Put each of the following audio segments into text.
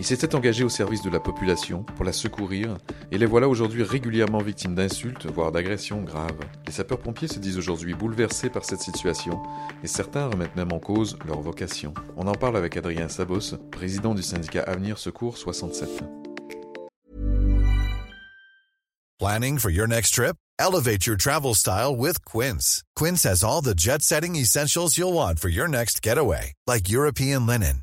Il s'était engagé au service de la population pour la secourir et les voilà aujourd'hui régulièrement victimes d'insultes, voire d'agressions graves. Les sapeurs-pompiers se disent aujourd'hui bouleversés par cette situation et certains remettent même en cause leur vocation. On en parle avec Adrien Sabos, président du syndicat Avenir Secours 67. Planning for your next trip? Elevate your travel style with Quince. Quince has all the jet-setting essentials you'll want for your next getaway, like European linen,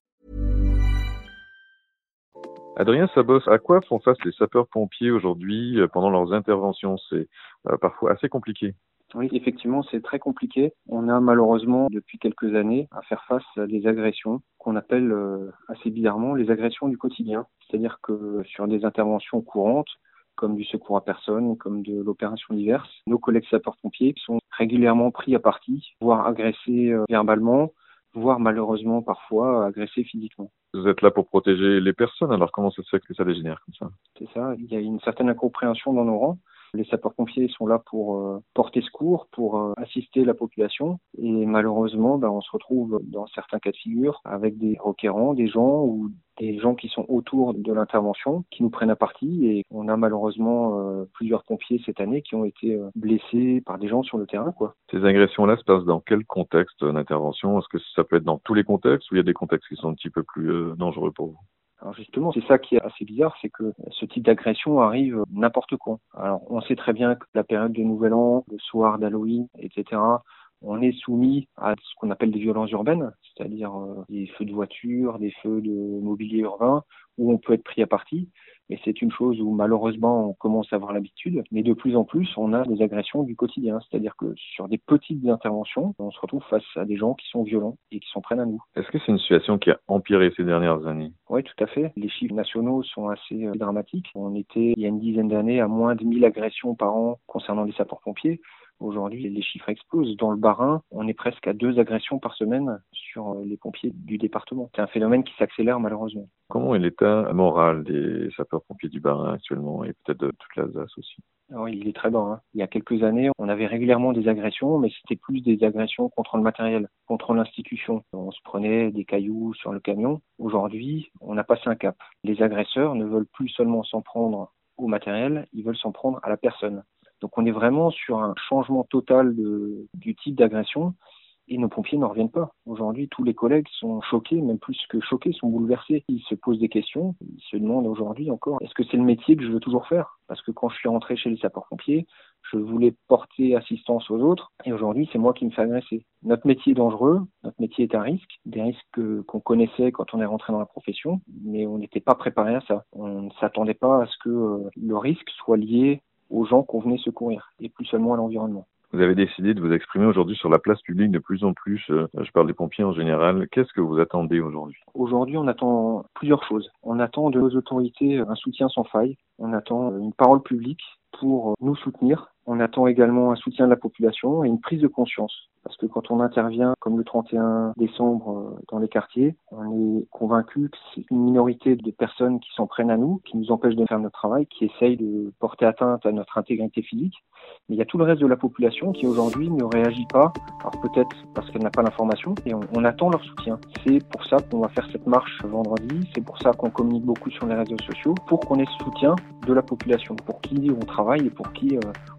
Adrien Sabos, à quoi font face les sapeurs-pompiers aujourd'hui euh, pendant leurs interventions? C'est euh, parfois assez compliqué. Oui, effectivement, c'est très compliqué. On a malheureusement, depuis quelques années, à faire face à des agressions qu'on appelle euh, assez bizarrement les agressions du quotidien. C'est-à-dire que sur des interventions courantes, comme du secours à personne, comme de l'opération diverse. Nos collègues sapeurs-pompiers sont régulièrement pris à partie, voire agressés verbalement, voire malheureusement parfois agressés physiquement. Vous êtes là pour protéger les personnes, alors comment ça se fait que ça dégénère comme ça? C'est ça, il y a une certaine incompréhension dans nos rangs. Les sapeurs-pompiers sont là pour euh, porter secours, pour euh, assister la population. Et malheureusement, ben, on se retrouve dans certains cas de figure avec des requérants, des gens ou des gens qui sont autour de l'intervention, qui nous prennent à partie. Et on a malheureusement euh, plusieurs pompiers cette année qui ont été blessés par des gens sur le terrain. Ces agressions-là se passent dans quel contexte d'intervention? Est-ce que ça peut être dans tous les contextes ou il y a des contextes qui sont un petit peu plus dangereux pour vous? Alors justement, c'est ça qui est assez bizarre, c'est que ce type d'agression arrive n'importe quand. Alors on sait très bien que la période de Nouvel An, le soir d'Halloween, etc., on est soumis à ce qu'on appelle des violences urbaines, c'est-à-dire euh, des feux de voiture, des feux de mobilier urbain, où on peut être pris à partie. Et c'est une chose où malheureusement on commence à avoir l'habitude, mais de plus en plus on a des agressions du quotidien, c'est-à-dire que sur des petites interventions, on se retrouve face à des gens qui sont violents et qui s'en prennent à nous. Est-ce que c'est une situation qui a empiré ces dernières années? Oui, tout à fait. Les chiffres nationaux sont assez euh, dramatiques. On était il y a une dizaine d'années à moins de 1000 agressions par an concernant les sapeurs-pompiers. Aujourd'hui, les chiffres explosent. Dans le Bas-Rhin, on est presque à deux agressions par semaine sur euh, les pompiers du département. C'est un phénomène qui s'accélère malheureusement. Comment est l'état moral des sapeurs-pompiers du Bas-Rhin actuellement et peut-être de toute l'Alsace aussi? Il est très bas. Hein. Il y a quelques années, on avait régulièrement des agressions, mais c'était plus des agressions contre le matériel, contre l'institution. On se prenait des cailloux sur le camion. Aujourd'hui, on a passé un cap. Les agresseurs ne veulent plus seulement s'en prendre au matériel, ils veulent s'en prendre à la personne. Donc on est vraiment sur un changement total du type d'agression et nos pompiers n'en reviennent pas. Aujourd'hui, tous les collègues sont choqués, même plus que choqués, sont bouleversés. Ils se posent des questions, ils se demandent aujourd'hui encore, est-ce que c'est le métier que je veux toujours faire? Parce que quand je suis rentré chez les sapeurs-pompiers, je voulais porter assistance aux autres, et aujourd'hui, c'est moi qui me fais agresser. Notre métier est dangereux, notre métier est un risque, des risques qu'on connaissait quand on est rentré dans la profession, mais on n'était pas préparé à ça. On ne s'attendait pas à ce que euh, le risque soit lié aux gens qu'on venait secourir et plus seulement à l'environnement. Vous avez décidé de vous exprimer aujourd'hui sur la place publique de plus en plus. Euh, je parle des pompiers en général. Qu'est-ce que vous attendez aujourd'hui? Aujourd'hui, on attend plusieurs choses. On attend de nos autorités un soutien sans faille. On attend une parole publique pour nous soutenir. On attend également un soutien de la population et une prise de conscience. Parce que quand on intervient, comme le 31 décembre, euh, dans les quartiers, on est convaincu que c'est une minorité de personnes qui s'en prennent à nous, qui nous empêchent de faire notre travail, qui essayent de porter atteinte à notre intégrité physique. Mais il y a tout le reste de la population qui aujourd'hui ne réagit pas, alors peut-être parce qu'elle n'a pas l'information, et on, attend leur soutien. C'est pour ça qu'on va faire cette marche vendredi, c'est pour ça qu'on communique beaucoup sur les réseaux sociaux, pour qu'on ait ce soutien de la population, pour qui on travaille et pour qui euh,